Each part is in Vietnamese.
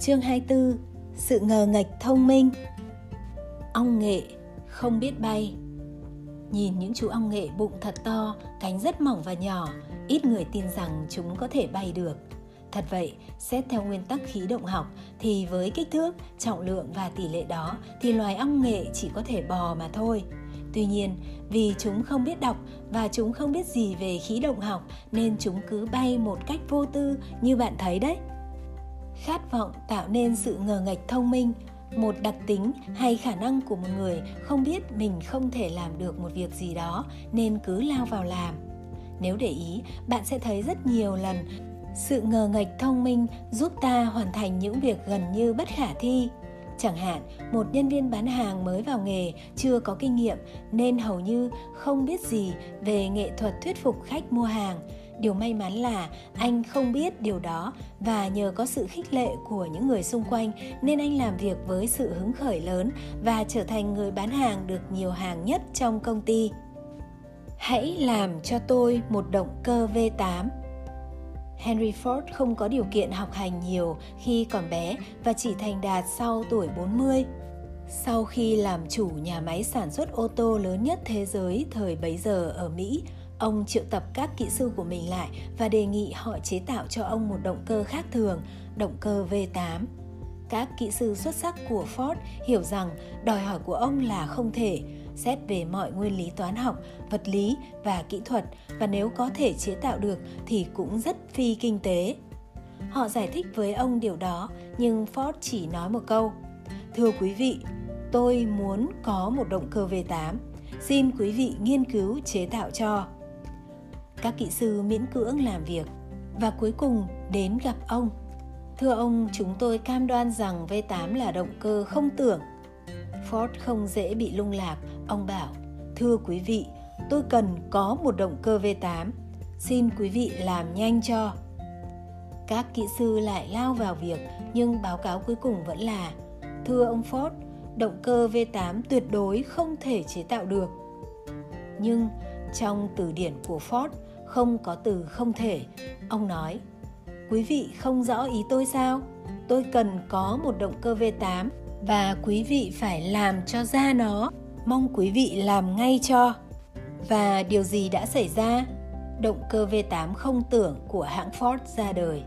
Chương 24 Sự ngờ nghệch thông minh Ong nghệ không biết bay Nhìn những chú ong nghệ bụng thật to, cánh rất mỏng và nhỏ, ít người tin rằng chúng có thể bay được. Thật vậy, xét theo nguyên tắc khí động học thì với kích thước, trọng lượng và tỷ lệ đó thì loài ong nghệ chỉ có thể bò mà thôi. Tuy nhiên, vì chúng không biết đọc và chúng không biết gì về khí động học nên chúng cứ bay một cách vô tư như bạn thấy đấy. Khát vọng tạo nên sự ngờ nghệch thông minh, một đặc tính hay khả năng của một người không biết mình không thể làm được một việc gì đó nên cứ lao vào làm. Nếu để ý, bạn sẽ thấy rất nhiều lần sự ngờ nghệch thông minh giúp ta hoàn thành những việc gần như bất khả thi Chẳng hạn, một nhân viên bán hàng mới vào nghề chưa có kinh nghiệm nên hầu như không biết gì về nghệ thuật thuyết phục khách mua hàng. Điều may mắn là anh không biết điều đó và nhờ có sự khích lệ của những người xung quanh nên anh làm việc với sự hứng khởi lớn và trở thành người bán hàng được nhiều hàng nhất trong công ty. Hãy làm cho tôi một động cơ V8 Henry Ford không có điều kiện học hành nhiều khi còn bé và chỉ thành đạt sau tuổi 40. Sau khi làm chủ nhà máy sản xuất ô tô lớn nhất thế giới thời bấy giờ ở Mỹ, ông triệu tập các kỹ sư của mình lại và đề nghị họ chế tạo cho ông một động cơ khác thường, động cơ V8. Các kỹ sư xuất sắc của Ford hiểu rằng đòi hỏi của ông là không thể, xét về mọi nguyên lý toán học, vật lý và kỹ thuật và nếu có thể chế tạo được thì cũng rất phi kinh tế. Họ giải thích với ông điều đó, nhưng Ford chỉ nói một câu: "Thưa quý vị, tôi muốn có một động cơ V8, xin quý vị nghiên cứu chế tạo cho." Các kỹ sư miễn cưỡng làm việc và cuối cùng đến gặp ông. Thưa ông, chúng tôi cam đoan rằng V8 là động cơ không tưởng Ford không dễ bị lung lạc, ông bảo, thưa quý vị, tôi cần có một động cơ V8, xin quý vị làm nhanh cho. Các kỹ sư lại lao vào việc, nhưng báo cáo cuối cùng vẫn là, thưa ông Ford, động cơ V8 tuyệt đối không thể chế tạo được. Nhưng trong từ điển của Ford không có từ không thể, ông nói, quý vị không rõ ý tôi sao? Tôi cần có một động cơ V8 và quý vị phải làm cho ra nó. Mong quý vị làm ngay cho. Và điều gì đã xảy ra? Động cơ V8 không tưởng của hãng Ford ra đời.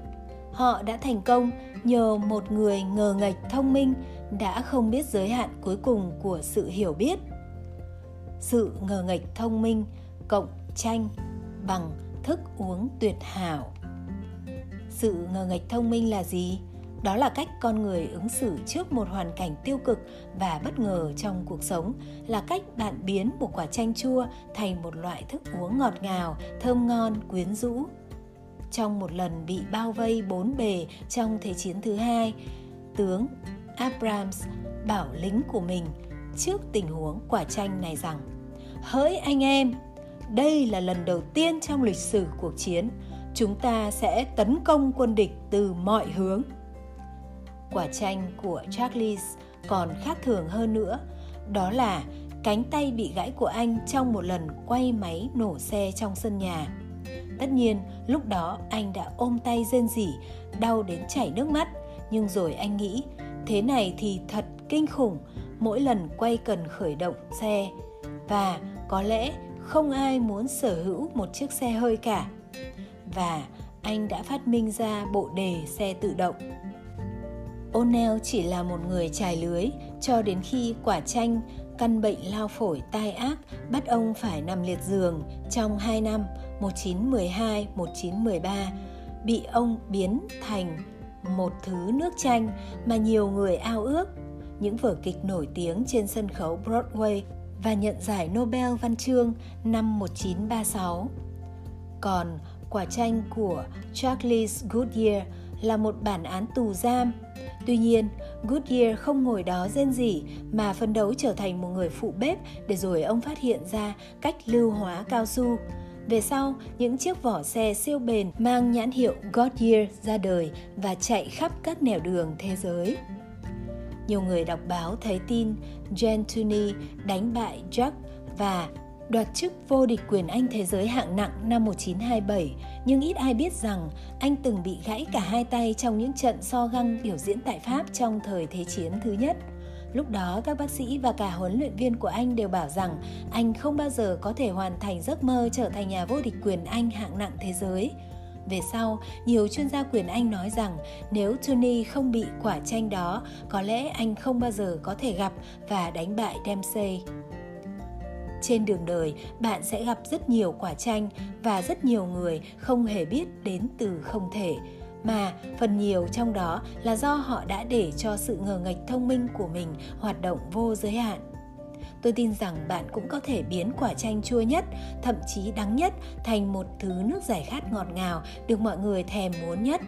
Họ đã thành công nhờ một người ngờ nghệch thông minh đã không biết giới hạn cuối cùng của sự hiểu biết. Sự ngờ nghệch thông minh cộng tranh bằng thức uống tuyệt hảo. Sự ngờ nghịch thông minh là gì? Đó là cách con người ứng xử trước một hoàn cảnh tiêu cực và bất ngờ trong cuộc sống, là cách bạn biến một quả chanh chua thành một loại thức uống ngọt ngào, thơm ngon, quyến rũ. Trong một lần bị bao vây bốn bề trong thế chiến thứ hai, tướng abrams bảo lính của mình trước tình huống quả chanh này rằng, hỡi anh em đây là lần đầu tiên trong lịch sử cuộc chiến chúng ta sẽ tấn công quân địch từ mọi hướng quả chanh của Charles còn khác thường hơn nữa, đó là cánh tay bị gãy của anh trong một lần quay máy nổ xe trong sân nhà. Tất nhiên, lúc đó anh đã ôm tay rên rỉ, đau đến chảy nước mắt, nhưng rồi anh nghĩ, thế này thì thật kinh khủng, mỗi lần quay cần khởi động xe và có lẽ không ai muốn sở hữu một chiếc xe hơi cả. Và anh đã phát minh ra bộ đề xe tự động. O'Neill chỉ là một người trải lưới cho đến khi quả chanh, căn bệnh lao phổi tai ác bắt ông phải nằm liệt giường trong 2 năm 1912-1913 bị ông biến thành một thứ nước chanh mà nhiều người ao ước những vở kịch nổi tiếng trên sân khấu Broadway và nhận giải Nobel văn chương năm 1936. Còn quả tranh của Charles Goodyear là một bản án tù giam. Tuy nhiên, Goodyear không ngồi đó rên rỉ mà phấn đấu trở thành một người phụ bếp để rồi ông phát hiện ra cách lưu hóa cao su. Về sau, những chiếc vỏ xe siêu bền mang nhãn hiệu Goodyear ra đời và chạy khắp các nẻo đường thế giới. Nhiều người đọc báo thấy tin Jen Tooney đánh bại Jack và đoạt chức vô địch quyền Anh thế giới hạng nặng năm 1927, nhưng ít ai biết rằng anh từng bị gãy cả hai tay trong những trận so găng biểu diễn tại Pháp trong thời Thế chiến thứ nhất. Lúc đó các bác sĩ và cả huấn luyện viên của anh đều bảo rằng anh không bao giờ có thể hoàn thành giấc mơ trở thành nhà vô địch quyền Anh hạng nặng thế giới. Về sau, nhiều chuyên gia quyền Anh nói rằng nếu Tony không bị quả tranh đó, có lẽ anh không bao giờ có thể gặp và đánh bại Dempsey. Trên đường đời, bạn sẽ gặp rất nhiều quả chanh và rất nhiều người không hề biết đến từ không thể, mà phần nhiều trong đó là do họ đã để cho sự ngờ nghệch thông minh của mình hoạt động vô giới hạn. Tôi tin rằng bạn cũng có thể biến quả chanh chua nhất, thậm chí đắng nhất thành một thứ nước giải khát ngọt ngào được mọi người thèm muốn nhất.